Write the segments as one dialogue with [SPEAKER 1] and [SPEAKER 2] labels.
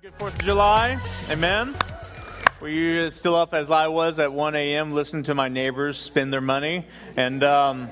[SPEAKER 1] Good Fourth of July, amen. Were you still up as I was at 1 a.m. listening to my neighbors spend their money? And um,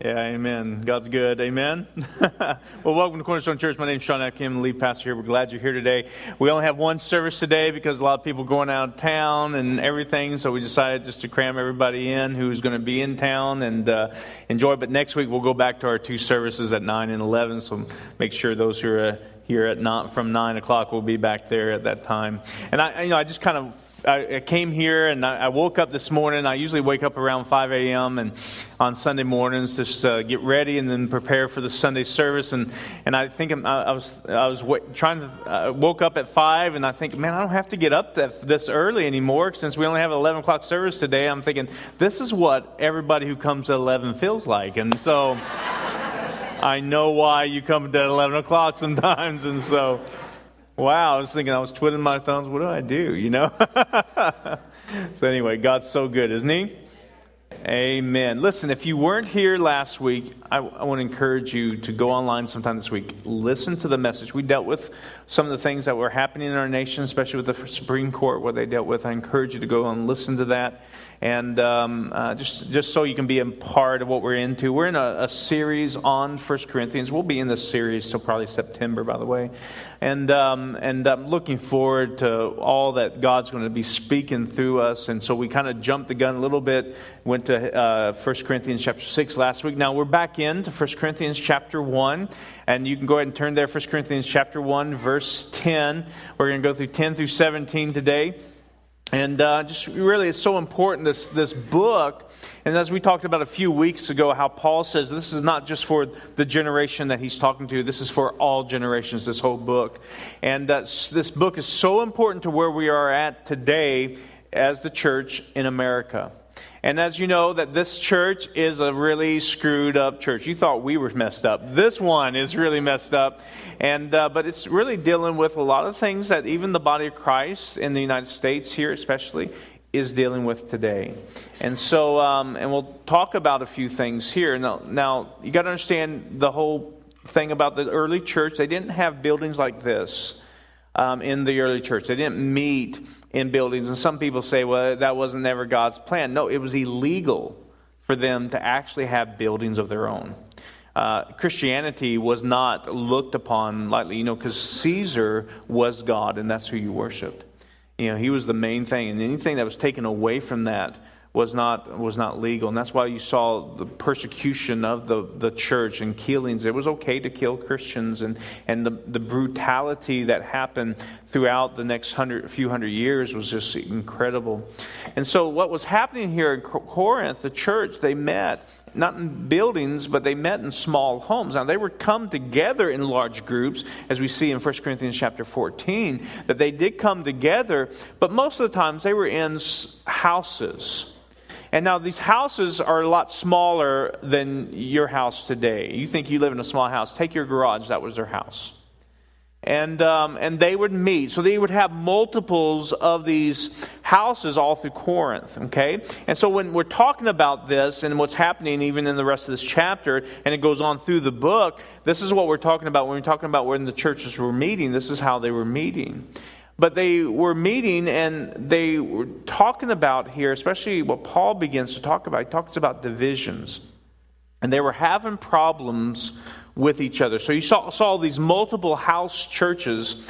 [SPEAKER 1] yeah, amen. God's good, amen. well, welcome to Cornerstone Church. My name is Sean Atkin, lead pastor here. We're glad you're here today. We only have one service today because a lot of people going out of town and everything, so we decided just to cram everybody in who's going to be in town and uh, enjoy. But next week we'll go back to our two services at 9 and 11, so make sure those who are here at not from nine o'clock. We'll be back there at that time. And I, you know, I just kind of I came here and I woke up this morning. I usually wake up around 5 a.m. and on Sunday mornings just uh, get ready and then prepare for the Sunday service. And, and I think I was I was trying to uh, woke up at five and I think, man, I don't have to get up that, this early anymore since we only have an 11 o'clock service today. I'm thinking this is what everybody who comes at 11 feels like, and so. I know why you come at 11 o'clock sometimes. And so, wow, I was thinking, I was twiddling my thumbs. What do I do? You know? so, anyway, God's so good, isn't He? Amen. Listen, if you weren't here last week, I, I, want to encourage you to go online sometime this week. Listen to the message. We dealt with some of the things that were happening in our nation, especially with the Supreme Court, what they dealt with. I encourage you to go and listen to that and um, uh, just just so you can be a part of what we're into. We're in a, a series on First Corinthians. We'll be in this series till probably September, by the way, and um, and I'm looking forward to all that God's going to be speaking through us. And so we kind of jumped the gun a little bit. Went to uh, 1 Corinthians chapter six last week. Now we're back into 1 Corinthians chapter one, and you can go ahead and turn there. 1 Corinthians chapter one, verse 10. We're going to go through 10 through 17 today. And uh, just really, it's so important, this, this book. And as we talked about a few weeks ago, how Paul says this is not just for the generation that he's talking to, this is for all generations, this whole book. And uh, this book is so important to where we are at today as the church in America. And as you know, that this church is a really screwed up church. You thought we were messed up. This one is really messed up. And, uh, but it's really dealing with a lot of things that even the body of Christ in the United States here, especially, is dealing with today. And so, um, and we'll talk about a few things here. Now, now you got to understand the whole thing about the early church. They didn't have buildings like this um, in the early church. They didn't meet in buildings. And some people say, well, that wasn't ever God's plan. No, it was illegal for them to actually have buildings of their own. Uh, Christianity was not looked upon lightly, you know, because Caesar was God and that's who you worshiped. You know, he was the main thing. And anything that was taken away from that was not was not legal, and that's why you saw the persecution of the, the church and killings. It was okay to kill Christians, and and the, the brutality that happened throughout the next hundred few hundred years was just incredible. And so, what was happening here in Corinth, the church, they met not in buildings, but they met in small homes. Now, they would come together in large groups, as we see in 1 Corinthians chapter 14, that they did come together, but most of the times they were in houses. And now these houses are a lot smaller than your house today. You think you live in a small house. Take your garage, that was their house. And, um, and they would meet. So they would have multiples of these houses all through Corinth, okay? And so when we're talking about this and what's happening even in the rest of this chapter, and it goes on through the book, this is what we're talking about when we're talking about when the churches were meeting. This is how they were meeting. But they were meeting and they were talking about here, especially what Paul begins to talk about. He talks about divisions. And they were having problems with each other. So you saw, saw these multiple house churches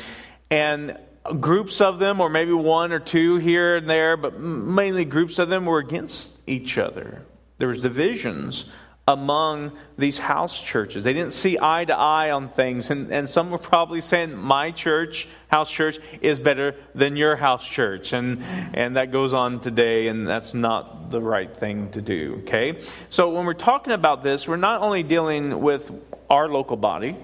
[SPEAKER 1] and groups of them, or maybe one or two here and there, but mainly groups of them were against each other. There was divisions among these house churches. They didn't see eye to eye on things. And, and some were probably saying, My church, house church, is better than your house church. And, and that goes on today, and that's not the right thing to do. Okay? So when we're talking about this, we're not only dealing with our local body,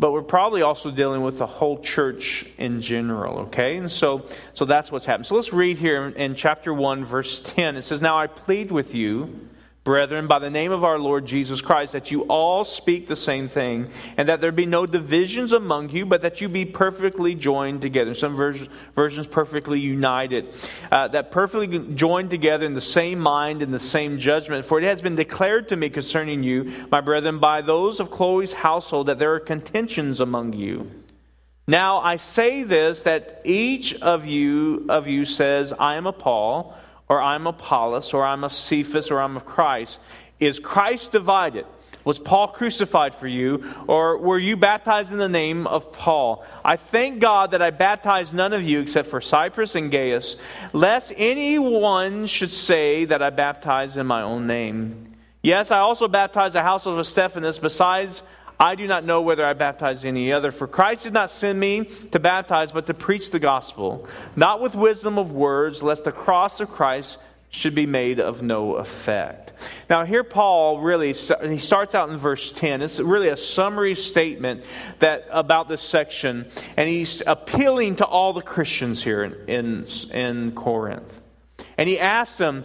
[SPEAKER 1] but we're probably also dealing with the whole church in general, okay? And so, so that's what's happened. So let's read here in, in chapter 1, verse 10. It says, Now I plead with you Brethren, by the name of our Lord Jesus Christ, that you all speak the same thing, and that there be no divisions among you, but that you be perfectly joined together. Some versions, versions perfectly united. Uh, that perfectly joined together in the same mind and the same judgment. For it has been declared to me concerning you, my brethren, by those of Chloe's household, that there are contentions among you. Now I say this that each of you of you says, I am a Paul, or I'm Apollos, or I'm of Cephas, or I'm of Christ. Is Christ divided? Was Paul crucified for you, or were you baptized in the name of Paul? I thank God that I baptized none of you except for Crispus and Gaius, lest anyone should say that I baptized in my own name. Yes, I also baptized the household of Stephanas. Besides, I do not know whether I baptized any other. For Christ did not send me to baptize, but to preach the gospel, not with wisdom of words, lest the cross of Christ should be made of no effect. Now, here Paul really he starts out in verse 10. It's really a summary statement that about this section, and he's appealing to all the Christians here in, in, in Corinth. And he asks them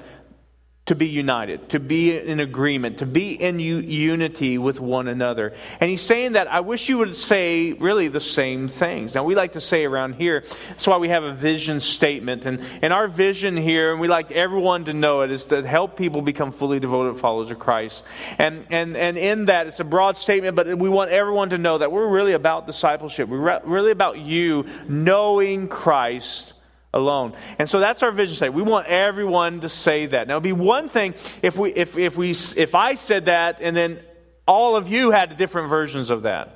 [SPEAKER 1] to be united, to be in agreement, to be in unity with one another. And he's saying that I wish you would say really the same things. Now, we like to say around here, that's why we have a vision statement. And, and our vision here, and we like everyone to know it, is to help people become fully devoted followers of Christ. And, and, and in that, it's a broad statement, but we want everyone to know that we're really about discipleship. We're really about you knowing Christ alone. And so that's our vision statement. We want everyone to say that. Now, it'd be one thing if we if if we if I said that and then all of you had different versions of that.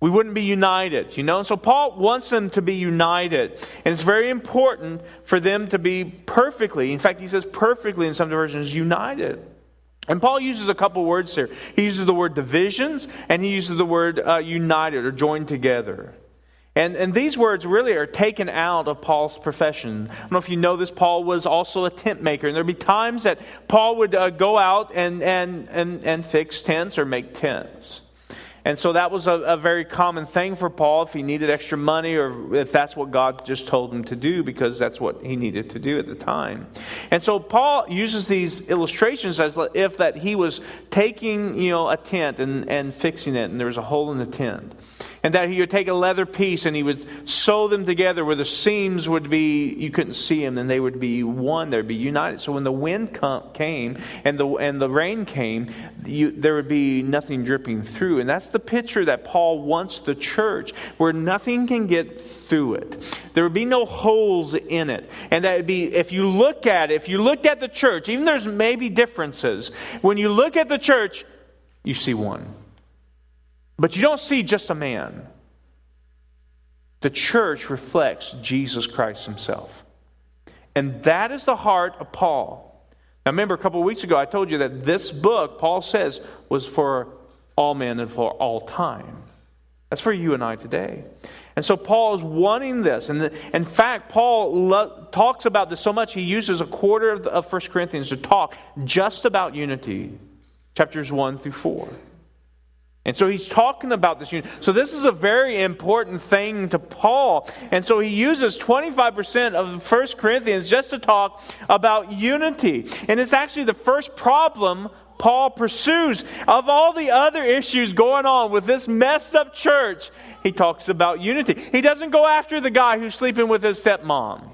[SPEAKER 1] We wouldn't be united, you know? And so Paul wants them to be united. And it's very important for them to be perfectly, in fact, he says perfectly in some versions, united. And Paul uses a couple words here. He uses the word divisions and he uses the word uh, united or joined together. And, and these words really are taken out of Paul's profession. I don't know if you know this, Paul was also a tent maker. And there'd be times that Paul would uh, go out and, and, and, and fix tents or make tents. And so that was a, a, very common thing for Paul if he needed extra money or if that's what God just told him to do because that's what he needed to do at the time. And so Paul uses these illustrations as if that he was taking, you know, a tent and, and fixing it and there was a hole in the tent and that he would take a leather piece and he would sew them together where the seams would be you couldn't see them and they would be one they'd be united. So when the wind come, came and the and the rain came you, there would be nothing dripping through. And that's the picture that paul wants the church where nothing can get through it. There would be no holes in it. And that would be if you look at it if you looked at the church even there's maybe differences. When you look at the church you see one but you don't see just a man. The church reflects Jesus Christ himself. And that is the heart of Paul. Now, remember, a couple of weeks ago, I told you that this book, Paul says, was for all men and for all time. That's for you and I today. And so Paul is wanting this. And in fact, Paul lo- talks about this so much, he uses a quarter of, the, of 1 Corinthians to talk just about unity, chapters 1 through 4. And so he's talking about this unity. So this is a very important thing to Paul. And so he uses 25% of the 1 Corinthians just to talk about unity. And it's actually the first problem Paul pursues. Of all the other issues going on with this messed up church, he talks about unity. He doesn't go after the guy who's sleeping with his stepmom.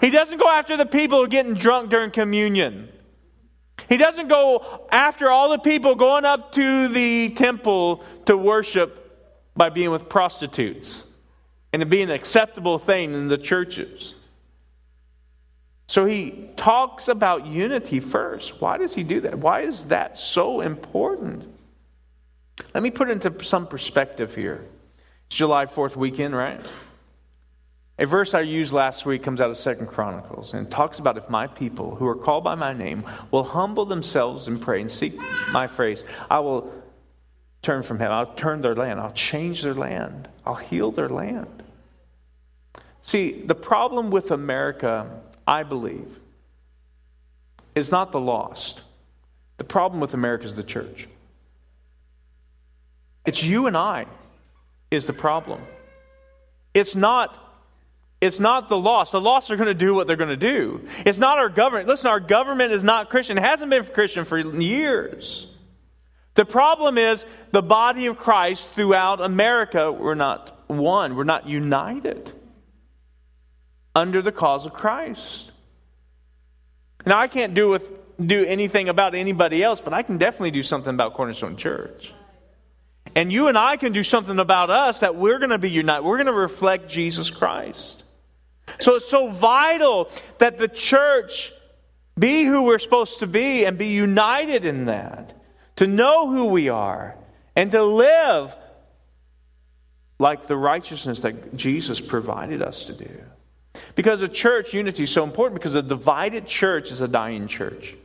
[SPEAKER 1] He doesn't go after the people who are getting drunk during communion. He doesn't go after all the people going up to the temple to worship by being with prostitutes and it being an acceptable thing in the churches. So he talks about unity first. Why does he do that? Why is that so important? Let me put it into some perspective here. It's July 4th weekend, right? A verse I used last week comes out of Second Chronicles and talks about if my people who are called by my name will humble themselves and pray and seek my face, I will turn from heaven. I'll turn their land. I'll change their land. I'll heal their land. See, the problem with America, I believe, is not the lost. The problem with America is the church. It's you and I is the problem. It's not it's not the lost. The lost are going to do what they're going to do. It's not our government. Listen, our government is not Christian. It hasn't been Christian for years. The problem is the body of Christ throughout America, we're not one, we're not united under the cause of Christ. Now, I can't do, with, do anything about anybody else, but I can definitely do something about Cornerstone Church. And you and I can do something about us that we're going to be united. We're going to reflect Jesus Christ. So it's so vital that the church be who we're supposed to be and be united in that, to know who we are, and to live like the righteousness that Jesus provided us to do. Because a church unity is so important because a divided church is a dying church.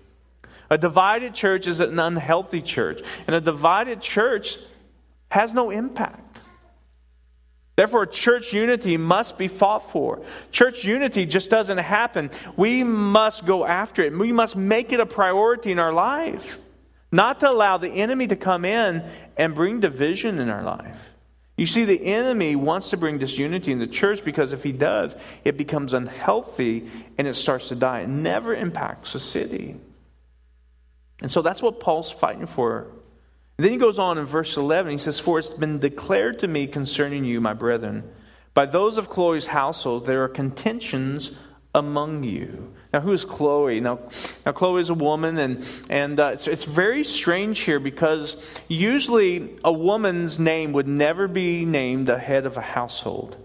[SPEAKER 1] A divided church is an unhealthy church. And a divided church has no impact. Therefore, church unity must be fought for. Church unity just doesn't happen. We must go after it. We must make it a priority in our life, not to allow the enemy to come in and bring division in our life. You see, the enemy wants to bring disunity in the church because if he does, it becomes unhealthy and it starts to die. It never impacts the city. And so that's what Paul's fighting for then he goes on in verse 11. He says, For it's been declared to me concerning you, my brethren, by those of Chloe's household, there are contentions among you. Now, who is Chloe? Now, now Chloe is a woman, and, and uh, it's, it's very strange here because usually a woman's name would never be named a head of a household.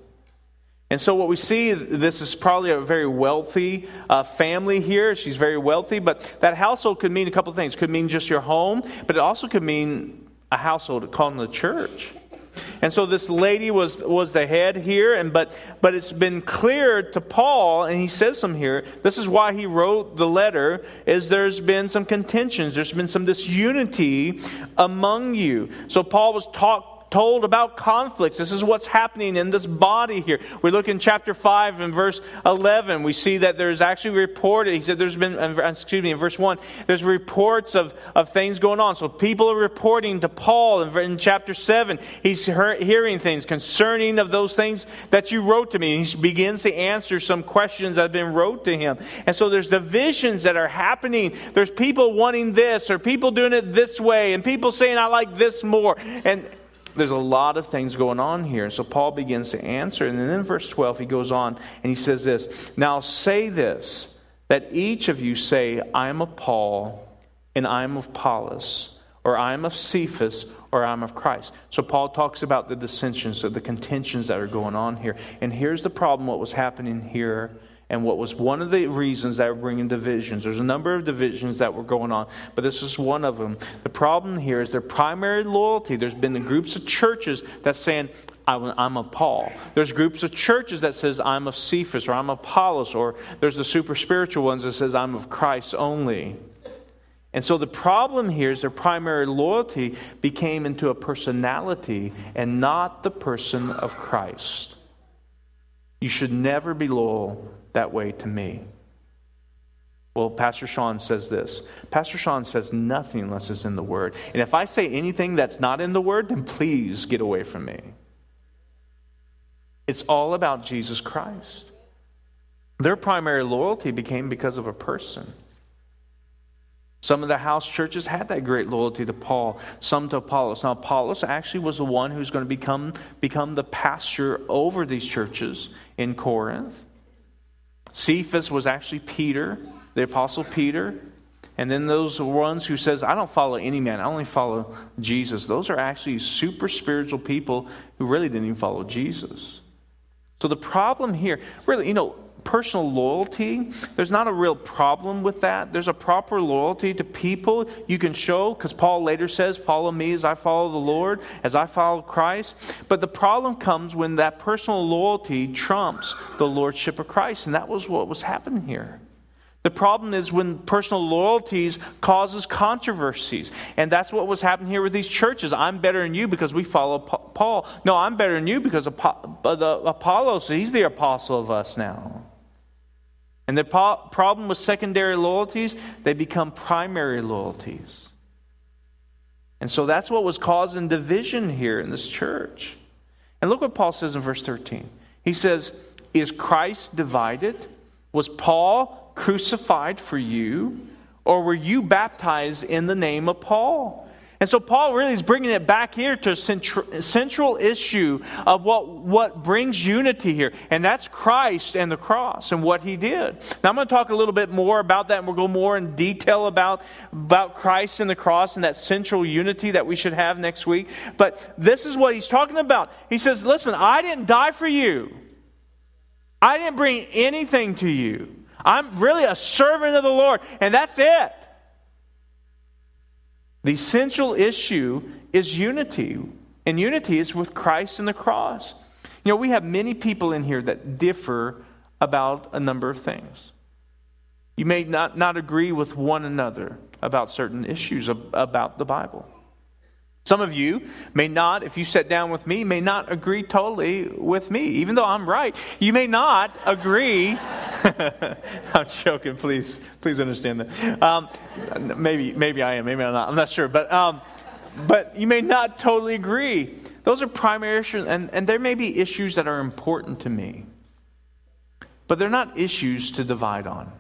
[SPEAKER 1] And so, what we see, this is probably a very wealthy uh, family here. She's very wealthy, but that household could mean a couple of things. It could mean just your home, but it also could mean a household called the church. And so this lady was, was the head here, and but but it's been clear to Paul, and he says some here. This is why he wrote the letter, is there's been some contentions, there's been some disunity among you. So Paul was talk, told about conflicts. This is what's happening in this body here. We look in chapter 5 and verse 11. We see that there's actually reported, he said there's been, excuse me, in verse 1, there's reports of, of things going on. So people are reporting to Paul in, in chapter 7. He's hearing things concerning of those things that you wrote to me. He begins to answer some questions that have been wrote to him. And so there's divisions that are happening. There's people wanting this or people doing it this way and people saying, I like this more. And there's a lot of things going on here. And So Paul begins to answer. And then in verse 12, he goes on and he says this Now say this, that each of you say, I am of Paul, and I am of Apollos, or I am of Cephas, or I'm of Christ. So Paul talks about the dissensions, or the contentions that are going on here. And here's the problem what was happening here and what was one of the reasons that were bringing divisions. There's a number of divisions that were going on, but this is one of them. The problem here is their primary loyalty. There's been the groups of churches that's saying, I'm of Paul. There's groups of churches that says I'm of Cephas or I'm of Apollos, or there's the super spiritual ones that says I'm of Christ only. And so the problem here is their primary loyalty became into a personality and not the person of Christ. You should never be loyal that way to me. Well, Pastor Sean says this. Pastor Sean says nothing unless it's in the Word. And if I say anything that's not in the Word, then please get away from me. It's all about Jesus Christ. Their primary loyalty became because of a person. Some of the house churches had that great loyalty to Paul, some to Apollos. Now, Apollos actually was the one who's going to become, become the pastor over these churches in Corinth. Cephas was actually Peter, the apostle Peter. And then those ones who says, I don't follow any man, I only follow Jesus. Those are actually super spiritual people who really didn't even follow Jesus. So the problem here, really, you know, personal loyalty, there's not a real problem with that. There's a proper loyalty to people you can show, because Paul later says, Follow me as I follow the Lord, as I follow Christ. But the problem comes when that personal loyalty trumps the lordship of Christ, and that was what was happening here. The problem is when personal loyalties causes controversies. And that's what was happening here with these churches. I'm better than you because we follow Paul. No, I'm better than you because of Apollos, he's the apostle of us now. And the problem with secondary loyalties, they become primary loyalties. And so that's what was causing division here in this church. And look what Paul says in verse 13. He says, Is Christ divided? Was Paul crucified for you? Or were you baptized in the name of Paul? And so Paul really is bringing it back here to a central, central issue of what, what brings unity here, and that's Christ and the cross and what he did. Now I'm going to talk a little bit more about that, and we'll go more in detail about, about Christ and the cross and that central unity that we should have next week. But this is what he's talking about. He says, Listen, I didn't die for you, I didn't bring anything to you. I'm really a servant of the Lord, and that's it. The essential issue is unity, and unity is with Christ and the cross. You know, we have many people in here that differ about a number of things. You may not, not agree with one another about certain issues about the Bible. Some of you may not, if you sat down with me, may not agree totally with me, even though I'm right. You may not agree. I'm joking. Please, please understand that. Um, maybe, maybe I am. Maybe I'm not. I'm not sure. But, um, but you may not totally agree. Those are primary issues, and, and there may be issues that are important to me, but they're not issues to divide on.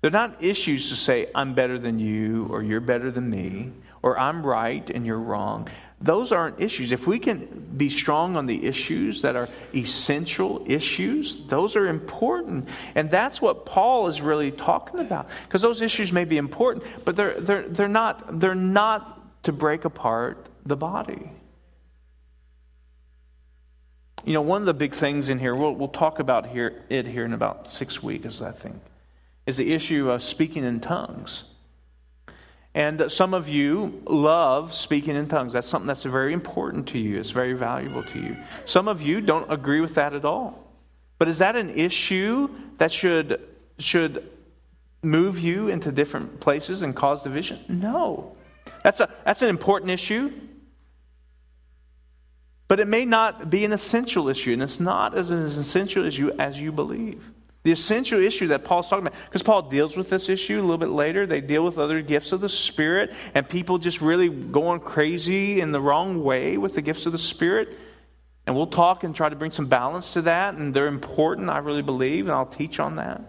[SPEAKER 1] They're not issues to say, I'm better than you or you're better than me or I'm right and you're wrong. Those aren't issues. If we can be strong on the issues that are essential issues, those are important. And that's what Paul is really talking about. Because those issues may be important, but they're, they're, they're, not, they're not to break apart the body. You know, one of the big things in here, we'll, we'll talk about here, it here in about six weeks, I think, is the issue of speaking in tongues. And some of you love speaking in tongues. That's something that's very important to you, it's very valuable to you. Some of you don't agree with that at all. But is that an issue that should, should move you into different places and cause division? No. That's, a, that's an important issue. But it may not be an essential issue, and it's not as essential as you, as you believe. The essential issue that Paul's talking about, because Paul deals with this issue a little bit later. They deal with other gifts of the Spirit, and people just really going crazy in the wrong way with the gifts of the Spirit. And we'll talk and try to bring some balance to that, and they're important, I really believe, and I'll teach on that.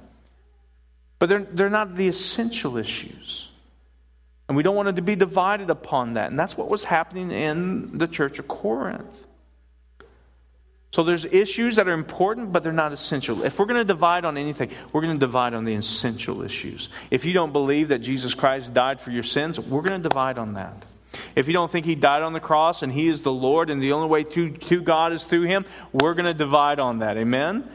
[SPEAKER 1] But they're, they're not the essential issues. And we don't want it to be divided upon that. And that's what was happening in the church of Corinth. So there's issues that are important, but they're not essential. If we're going to divide on anything, we're going to divide on the essential issues. If you don't believe that Jesus Christ died for your sins, we're going to divide on that. If you don't think he died on the cross and he is the Lord and the only way to, to God is through him, we're going to divide on that. Amen?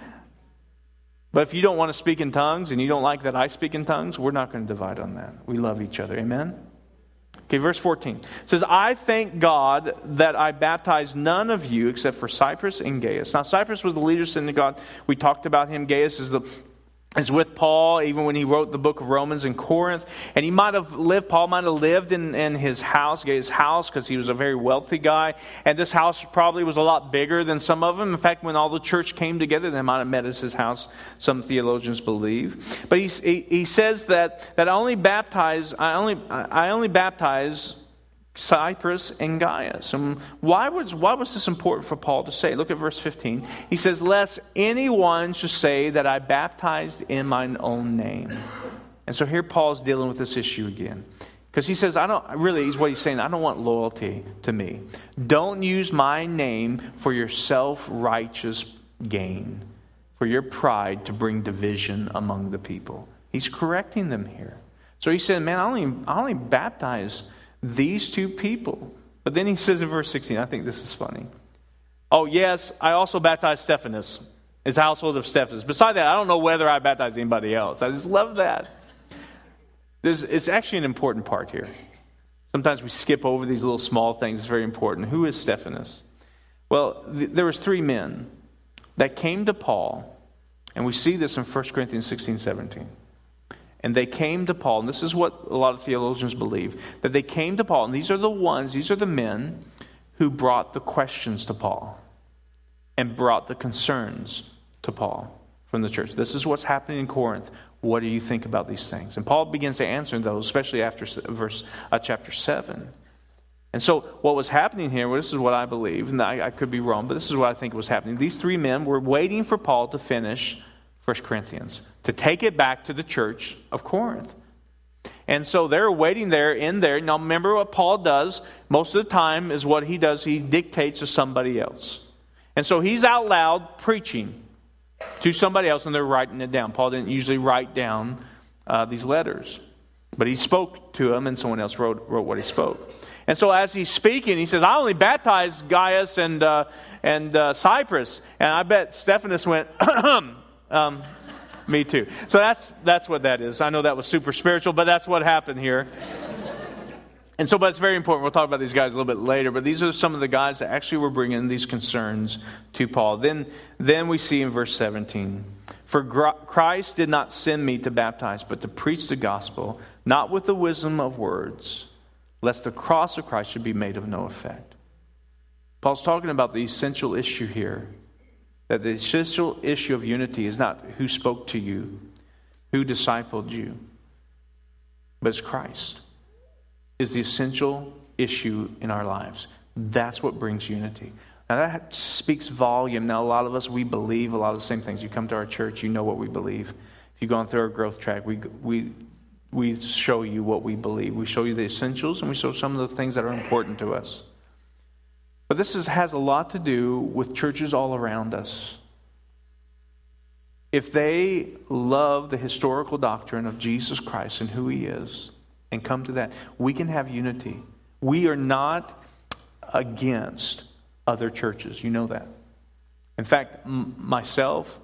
[SPEAKER 1] But if you don't want to speak in tongues and you don't like that I speak in tongues, we're not going to divide on that. We love each other. Amen? Okay, verse 14 says, I thank God that I baptized none of you except for Crispus and Gaius. Now, Crispus was the leader of synagogue. We talked about him. Gaius is the is with Paul even when he wrote the book of Romans in Corinth. And he might have lived, Paul might have lived in, in his house, his house, because he was a very wealthy guy. And this house probably was a lot bigger than some of them. In fact, when all the church came together, they might have met at his house, some theologians believe. But he, he, he says that, that I only baptize, I only, I only baptize Crispus and Gaius. And why was, why was this important for Paul to say? Look at verse 15. He says, Lest anyone should say that I baptized in mine own name. And so here Paul's dealing with this issue again. Because he says, I don't, really, is what he's saying, I don't want loyalty to me. Don't use my name for your self righteous gain, for your pride to bring division among the people. He's correcting them here. So he said, Man, I only, I only baptize these two people. But then he says in verse 16, I think this is funny. Oh, yes, I also baptized Stephanas, his household of Stephanas. Beside that, I don't know whether I baptized anybody else. I just love that. There's, it's actually an important part here. Sometimes we skip over these little small things. It's very important. Who is Stephanas? Well, th- there was three men that came to Paul, and we see this in 1 Corinthians 16, 17. And they came to Paul, and this is what a lot of theologians believe that they came to Paul, and these are the ones, these are the men who brought the questions to Paul and brought the concerns to Paul from the church. This is what's happening in Corinth. What do you think about these things? And Paul begins to answer those, especially after verse uh, chapter 7. And so, what was happening here, well, this is what I believe, and I, I could be wrong, but this is what I think was happening. These three men were waiting for Paul to finish 1 Corinthians, to take it back to the church of Corinth. And so they're waiting there in there. Now, remember what Paul does most of the time is what he does, he dictates to somebody else. And so he's out loud preaching to somebody else, and they're writing it down. Paul didn't usually write down uh, these letters, but he spoke to them, and someone else wrote, wrote what he spoke. And so as he's speaking, he says, I only baptized Gaius and, uh, and uh, Crispus. And I bet Stephanas went, um, me too. So that's, that's what that is. I know that was super spiritual, but that's what happened here. And so, but it's very important. We'll talk about these guys a little bit later, but these are some of the guys that actually were bringing these concerns to Paul. Then, then we see in verse 17 For Christ did not send me to baptize, but to preach the gospel, not with the wisdom of words, lest the cross of Christ should be made of no effect. Paul's talking about the essential issue here that the essential issue of unity is not who spoke to you, who discipled you, but it's Christ is the essential issue in our lives. That's what brings unity. Now, that speaks volume. Now, a lot of us, we believe a lot of the same things. You come to our church, you know what we believe. If you've gone through our growth track, we, we, we show you what we believe. We show you the essentials, and we show some of the things that are important to us. But this is, has a lot to do with churches all around us. If they love the historical doctrine of Jesus Christ and who he is, and come to that, we can have unity. We are not against other churches. You know that. In fact, m- myself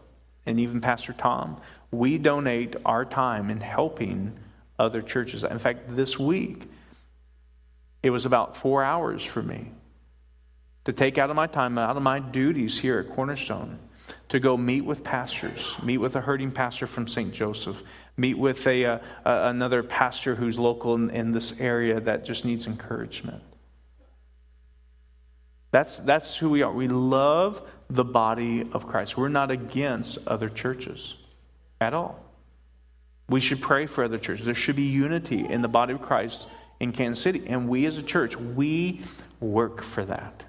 [SPEAKER 1] and even Pastor Tom, we donate our time in helping other churches. In fact, this week, it was about four hours for me to take out of my time, out of my duties here at Cornerstone, to go meet with pastors, meet with a hurting pastor from St. Joseph, meet with a, uh, another pastor who's local in, in this area that just needs encouragement. That's, that's who we are. We love the body of Christ. We're not against other churches at all. We should pray for other churches. There should be unity in the body of Christ in Kansas City. And we as a church, we work for that.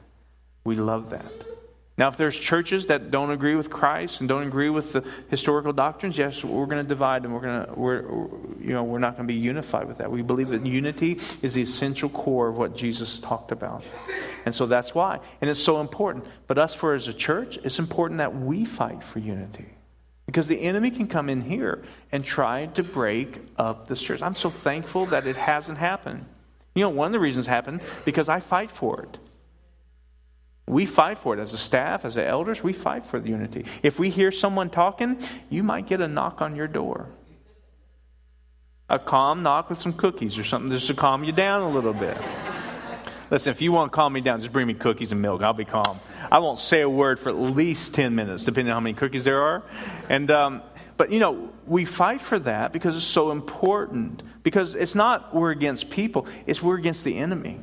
[SPEAKER 1] We love that. Now, if there's churches that don't agree with Christ and don't agree with the historical doctrines, yes, we're going to divide them. We're going to, we're, you know, we're not going to be unified with that. We believe that unity is the essential core of what Jesus talked about, and so that's why. And it's so important. But us, for as a church, it's important that we fight for unity, because the enemy can come in here and try to break up this church. I'm so thankful that it hasn't happened. You know, one of the reasons happened because I fight for it. We fight for it as a staff, as the elders, we fight for the unity. If we hear someone talking, you might get a knock on your door. A calm knock with some cookies or something just to calm you down a little bit. Listen, if you want to calm me down, just bring me cookies and milk. I'll be calm. I won't say a word for at least 10 minutes, depending on how many cookies there are. And, um, but, you know, we fight for that because it's so important. Because it's not we're against people, it's we're against the enemy.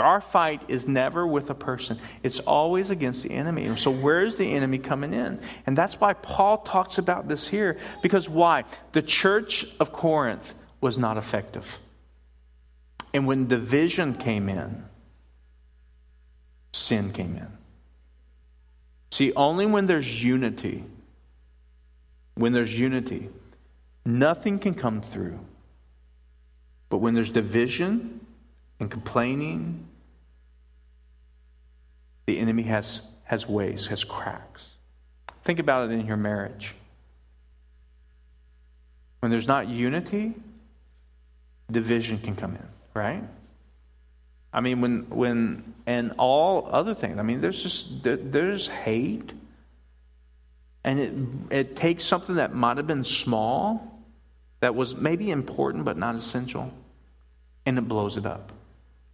[SPEAKER 1] Our fight is never with a person, it's always against the enemy. so, where is the enemy coming in? And that's why Paul talks about this here. Because why? The church of Corinth was not effective. And when division came in, sin came in. See, only when there's unity, when there's unity, nothing can come through. But when there's division and complaining the enemy has, has ways, has cracks. Think about it in your marriage. When there's not unity, division can come in, right? I mean, when, when, and all other things. I mean, there's just, there's hate. And it, it takes something that might have been small, that was maybe important but not essential, and it blows it up,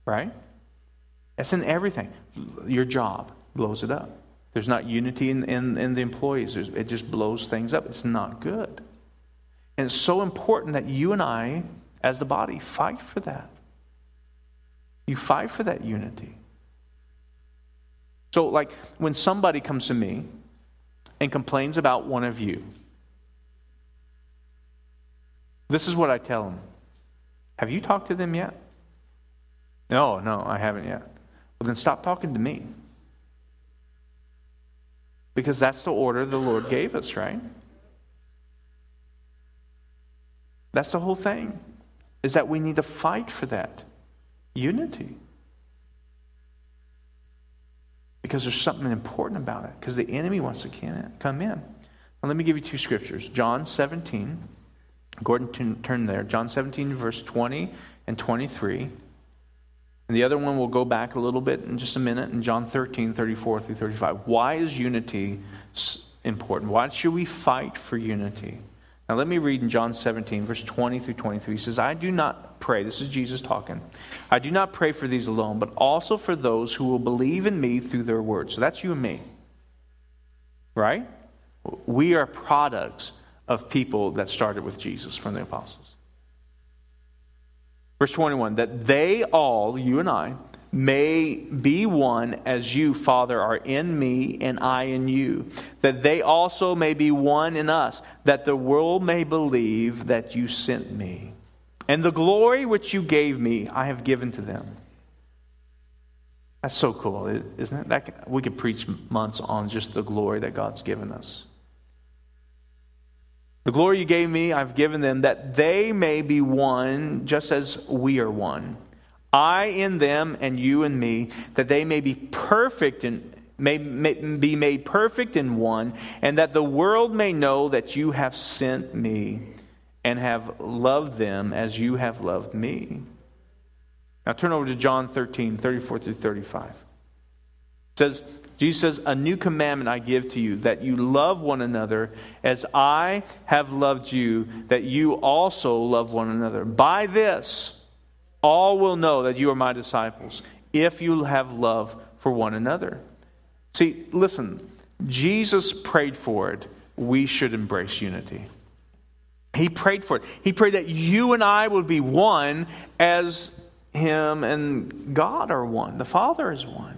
[SPEAKER 1] right? That's in everything. Your job blows it up. There's not unity in, in, in the employees, it just blows things up. It's not good. And it's so important that you and I, as the body, fight for that. You fight for that unity. So, like, when somebody comes to me and complains about one of you, this is what I tell them Have you talked to them yet? No, no, I haven't yet. Well, then stop talking to me. Because that's the order the Lord gave us, right? That's the whole thing, is that we need to fight for that unity. Because there's something important about it, because the enemy wants to come in. Now, let me give you two scriptures John 17. Gordon, turn there. John 17, verse 20 and 23. And the other one we'll go back a little bit in just a minute in John 13, 34 through 35. Why is unity important? Why should we fight for unity? Now, let me read in John 17, verse 20 through 23. He says, I do not pray, this is Jesus talking, I do not pray for these alone, but also for those who will believe in me through their word. So that's you and me. Right? We are products of people that started with Jesus from the apostles. Verse 21 that they all, you and I, may be one as you, Father, are in me and I in you, that they also may be one in us, that the world may believe that you sent me. And the glory which you gave me, I have given to them. That's so cool, isn't it? That, we could preach months on just the glory that God's given us. The glory you gave me, I've given them, that they may be one, just as we are one. I in them, and you in me, that they may be perfect and may, may be made perfect in one, and that the world may know that you have sent me and have loved them as you have loved me. Now turn over to John 13, 34 through 35. It says, Jesus says, A new commandment I give to you, that you love one another as I have loved you, that you also love one another. By this, all will know that you are my disciples, if you have love for one another. See, listen, Jesus prayed for it. We should embrace unity. He prayed for it. He prayed that you and I would be one as Him and God are one. The Father is one.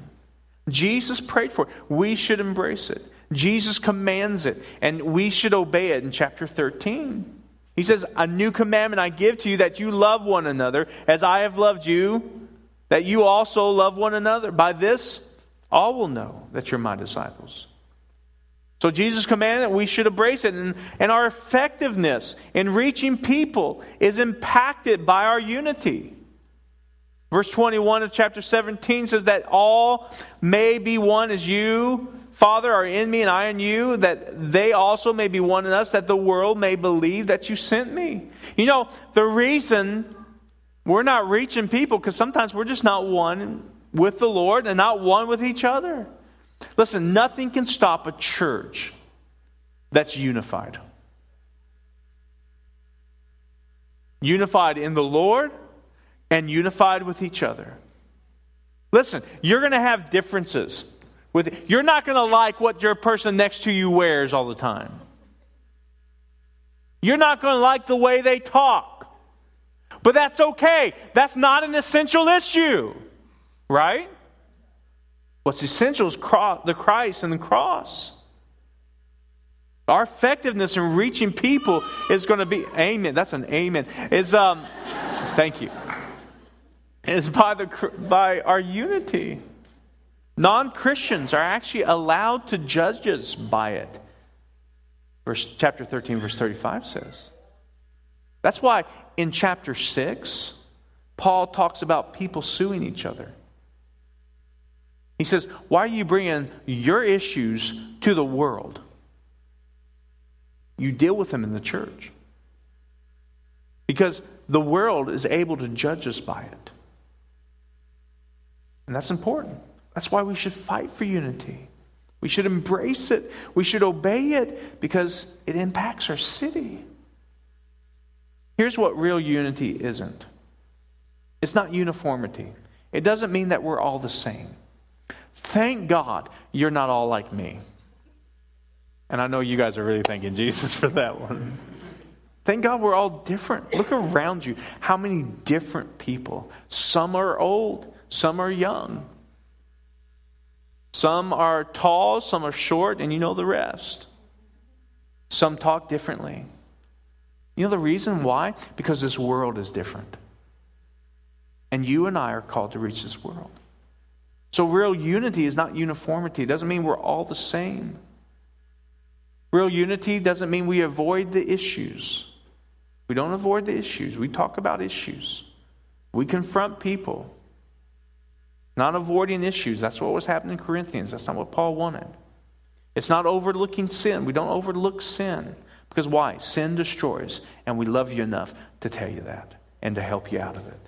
[SPEAKER 1] Jesus prayed for it. We should embrace it. Jesus commands it, and we should obey it in chapter 13. He says, A new commandment I give to you that you love one another as I have loved you, that you also love one another. By this, all will know that you're my disciples. So Jesus commanded we should embrace it, and, and our effectiveness in reaching people is impacted by our unity. Verse 21 of chapter 17 says that all may be one as you, Father, are in me and I in you, that they also may be one in us, that the world may believe that you sent me. You know, the reason we're not reaching people, because sometimes we're just not one with the Lord and not one with each other. Listen, nothing can stop a church that's unified. Unified in the Lord and unified with each other. Listen, you're going to have differences. With you're not going to like what your person next to you wears all the time. You're not going to like the way they talk. But that's okay. That's not an essential issue. Right? What's essential is the Christ and the cross. Our effectiveness in reaching people is going to be amen. That's an amen. Is um thank you is by, the, by our unity. Non Christians are actually allowed to judge us by it. Verse, chapter 13, verse 35 says. That's why in chapter 6, Paul talks about people suing each other. He says, Why are you bringing your issues to the world? You deal with them in the church. Because the world is able to judge us by it. And that's important. That's why we should fight for unity. We should embrace it. We should obey it because it impacts our city. Here's what real unity isn't it's not uniformity. It doesn't mean that we're all the same. Thank God you're not all like me. And I know you guys are really thanking Jesus for that one. Thank God we're all different. Look around you. How many different people? Some are old, some are young. Some are tall, some are short, and you know the rest. Some talk differently. You know the reason why? Because this world is different. And you and I are called to reach this world. So, real unity is not uniformity. It doesn't mean we're all the same. Real unity doesn't mean we avoid the issues. We don't avoid the issues. We talk about issues. We confront people. Not avoiding issues. That's what was happening in Corinthians. That's not what Paul wanted. It's not overlooking sin. We don't overlook sin. Because why? Sin destroys, and we love you enough to tell you that and to help you out of it.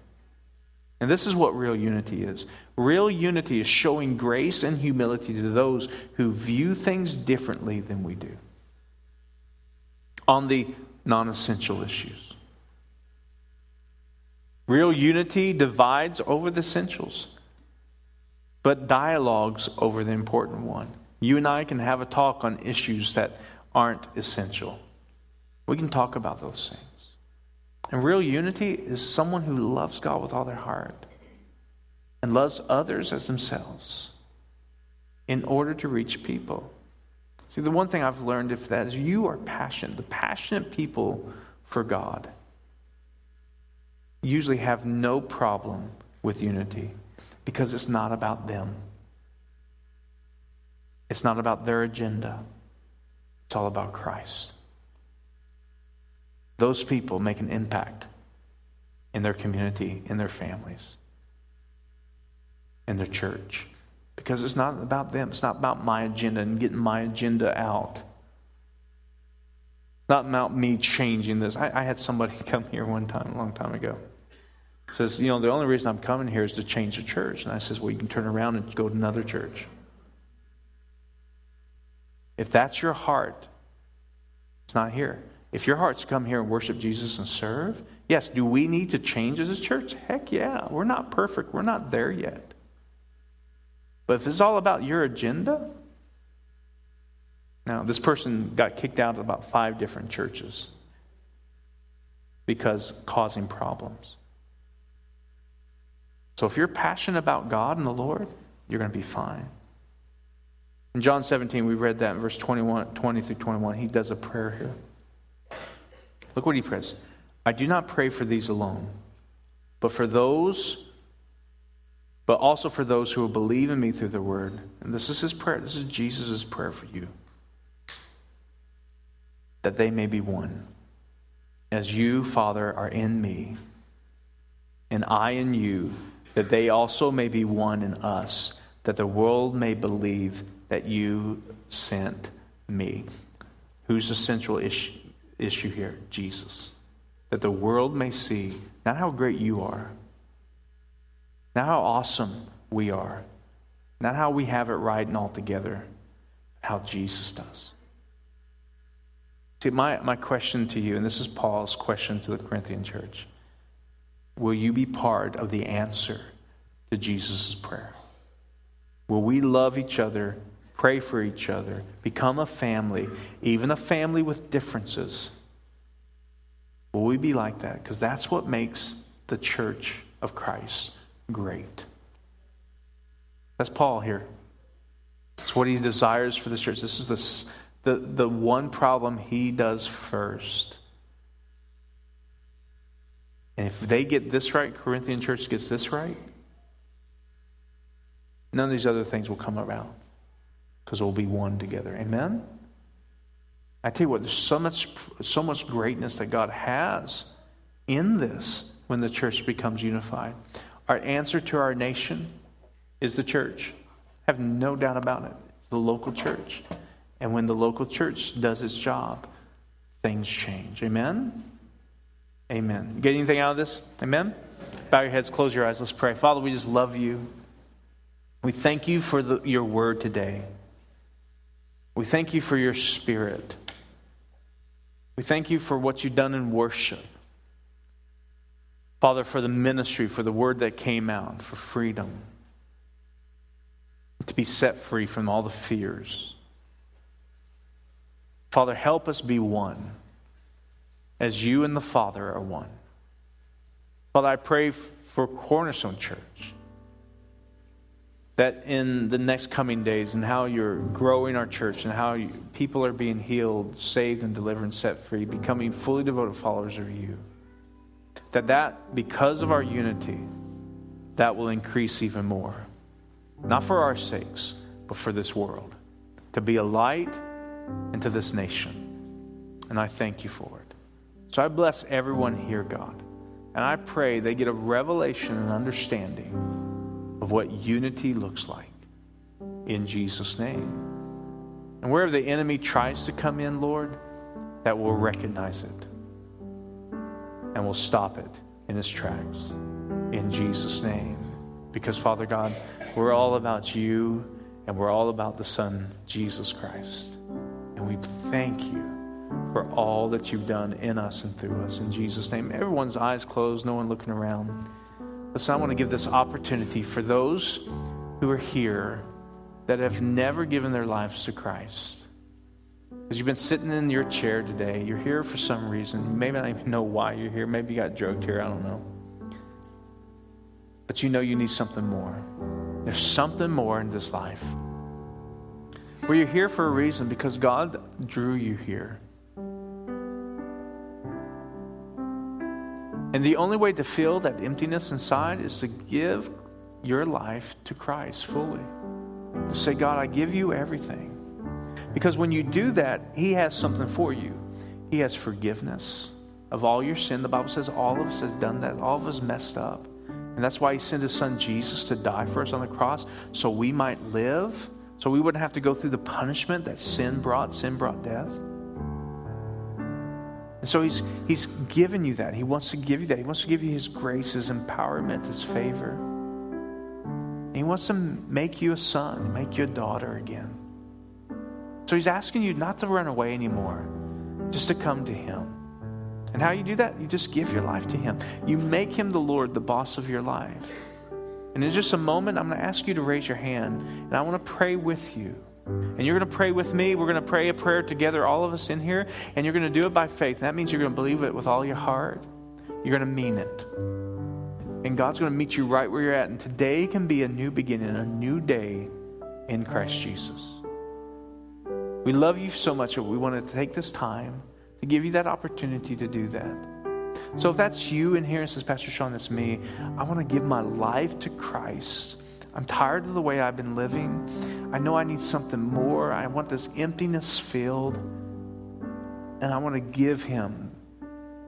[SPEAKER 1] And this is what real unity is. Real unity is showing grace and humility to those who view things differently than we do on the non essential issues. Real unity divides over the essentials, but dialogues over the important one. You and I can have a talk on issues that aren't essential. We can talk about those things. And real unity is someone who loves God with all their heart and loves others as themselves in order to reach people. See, the one thing I've learned if that is you are passionate, the passionate people for God usually have no problem with unity because it's not about them. It's not about their agenda. It's all about Christ. Those people make an impact in their community, in their families, in their church. Because it's not about them. It's not about my agenda and getting my agenda out. Not about me changing this. I, I had somebody come here one time, a long time ago. Says, you know, the only reason I'm coming here is to change the church. And I says, well, you can turn around and go to another church. If that's your heart, it's not here. If your heart's come here and worship Jesus and serve, yes, do we need to change as a church? Heck yeah. We're not perfect. We're not there yet. But if it's all about your agenda, now this person got kicked out of about five different churches because causing problems. So if you're passionate about God and the Lord, you're going to be fine. In John 17, we read that in verse 21, 20 through 21. He does a prayer here. Look what he prays. I do not pray for these alone, but for those, but also for those who will believe in me through the word. And this is his prayer. This is Jesus' prayer for you. That they may be one. As you, Father, are in me, and I in you, that they also may be one in us, that the world may believe that you sent me. Who's the central issue? issue here Jesus. That the world may see not how great you are, not how awesome we are, not how we have it right and all together, how Jesus does. See, my, my question to you, and this is Paul's question to the Corinthian church will you be part of the answer to Jesus' prayer? Will we love each other pray for each other, become a family, even a family with differences. Will we be like that? Because that's what makes the church of Christ great. That's Paul here. That's what he desires for this church. This is the, the, the one problem he does first. And if they get this right, Corinthian church gets this right, none of these other things will come around because we'll be one together. Amen? I tell you what, there's so much, so much greatness that God has in this when the church becomes unified. Our answer to our nation is the church. I have no doubt about it. It's the local church. And when the local church does its job, things change. Amen? Amen. You get anything out of this? Amen? Bow your heads, close your eyes. Let's pray. Father, we just love you. We thank you for the, your word today. We thank you for your spirit. We thank you for what you've done in worship. Father, for the ministry, for the word that came out, for freedom, to be set free from all the fears. Father, help us be one as you and the Father are one. Father, I pray for Cornerstone Church that in the next coming days and how you're growing our church and how you, people are being healed, saved, and delivered and set free, becoming fully devoted followers of you. That that, because of our unity, that will increase even more. Not for our sakes, but for this world. To be a light into this nation. And I thank you for it. So I bless everyone here, God. And I pray they get a revelation and understanding of what unity looks like in Jesus' name. And wherever the enemy tries to come in, Lord, that we'll recognize it and we'll stop it in its tracks in Jesus' name. Because, Father God, we're all about you and we're all about the Son, Jesus Christ. And we thank you for all that you've done in us and through us. In Jesus' name, everyone's eyes closed, no one looking around. Listen, I want to give this opportunity for those who are here that have never given their lives to Christ. Because you've been sitting in your chair today, you're here for some reason. You may not even know why you're here. Maybe you got drugged here, I don't know. But you know you need something more. There's something more in this life. Where you're here for a reason because God drew you here. And the only way to fill that emptiness inside is to give your life to Christ fully. To say, God, I give you everything. Because when you do that, He has something for you. He has forgiveness of all your sin. The Bible says all of us have done that, all of us messed up. And that's why He sent His Son Jesus to die for us on the cross so we might live, so we wouldn't have to go through the punishment that sin brought. Sin brought death. And so he's, he's given you that. He wants to give you that. He wants to give you His grace, His empowerment, His favor. He wants to make you a son, make you a daughter again. So he's asking you not to run away anymore, just to come to him. And how you do that? You just give your life to him. You make him the Lord, the boss of your life. And in just a moment, I'm going to ask you to raise your hand, and I want to pray with you. And you're going to pray with me. We're going to pray a prayer together, all of us in here, and you're going to do it by faith. And that means you're going to believe it with all your heart. You're going to mean it. And God's going to meet you right where you're at. And today can be a new beginning, a new day in Christ Jesus. We love you so much we want to take this time to give you that opportunity to do that. So if that's you in here and says, Pastor Sean, that's me, I want to give my life to Christ. I'm tired of the way I've been living. I know I need something more. I want this emptiness filled. And I want to give Him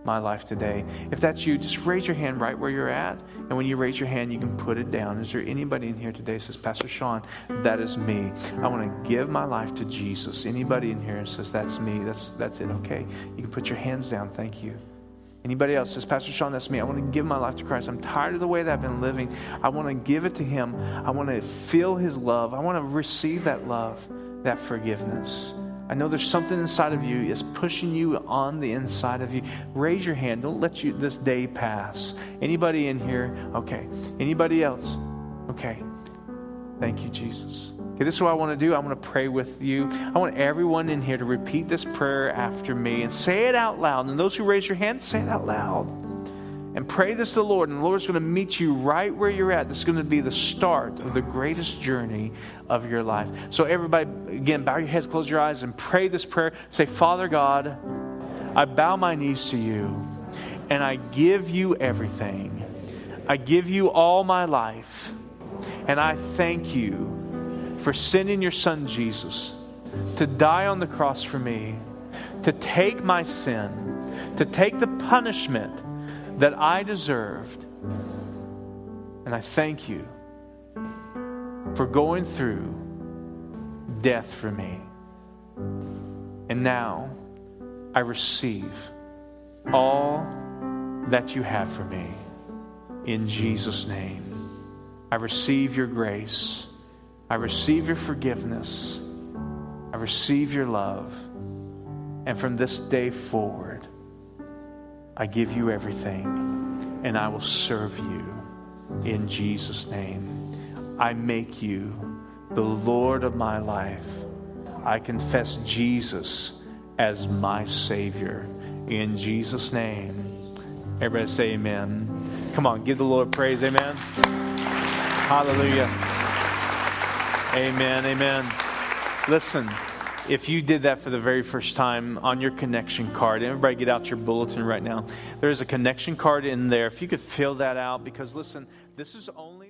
[SPEAKER 1] my life today. If that's you, just raise your hand right where you're at. And when you raise your hand, you can put it down. Is there anybody in here today says, Pastor Sean, that is me. I want to give my life to Jesus. Anybody in here says, that's me. That's, that's it. Okay. You can put your hands down. Thank you. Anybody else says, Pastor Sean, that's me. I want to give my life to Christ. I'm tired of the way that I've been living. I want to give it to Him. I want to feel His love. I want to receive that love, that forgiveness. I know there's something inside of you is pushing you on the inside of you. Raise your hand. Don't let you this day pass. Anybody in here? Okay. Anybody else? Okay. Thank you, Jesus. Okay, this is what I want to do. I want to pray with you. I want everyone in here to repeat this prayer after me and say it out loud. And those who raise your hand, say it out loud and pray this to the Lord, and the Lord's going to meet you right where you're at. This is going to be the start of the greatest journey of your life. So, everybody, again, bow your heads, close your eyes, and pray this prayer. Say, Father God, I bow my knees to you, and I give you everything. I give you all my life, and I thank you for sending your son Jesus to die on the cross for me, to take my sin, to take the punishment that I deserved. And I thank you for going through death for me. And now I receive all that you have for me in Jesus' name. I receive your grace. I receive your forgiveness. I receive your love. And from this day forward, I give you everything, and I will serve you in Jesus' name. I make you the Lord of my life. I confess Jesus as my Savior in Jesus' name. Everybody say amen. Come on, give the Lord praise. Amen. Hallelujah. Amen. Amen. Listen. If you did that for the very first time on your connection card, everybody get out your bulletin right now. There's a connection card in there. If you could fill that out, because listen, this is only.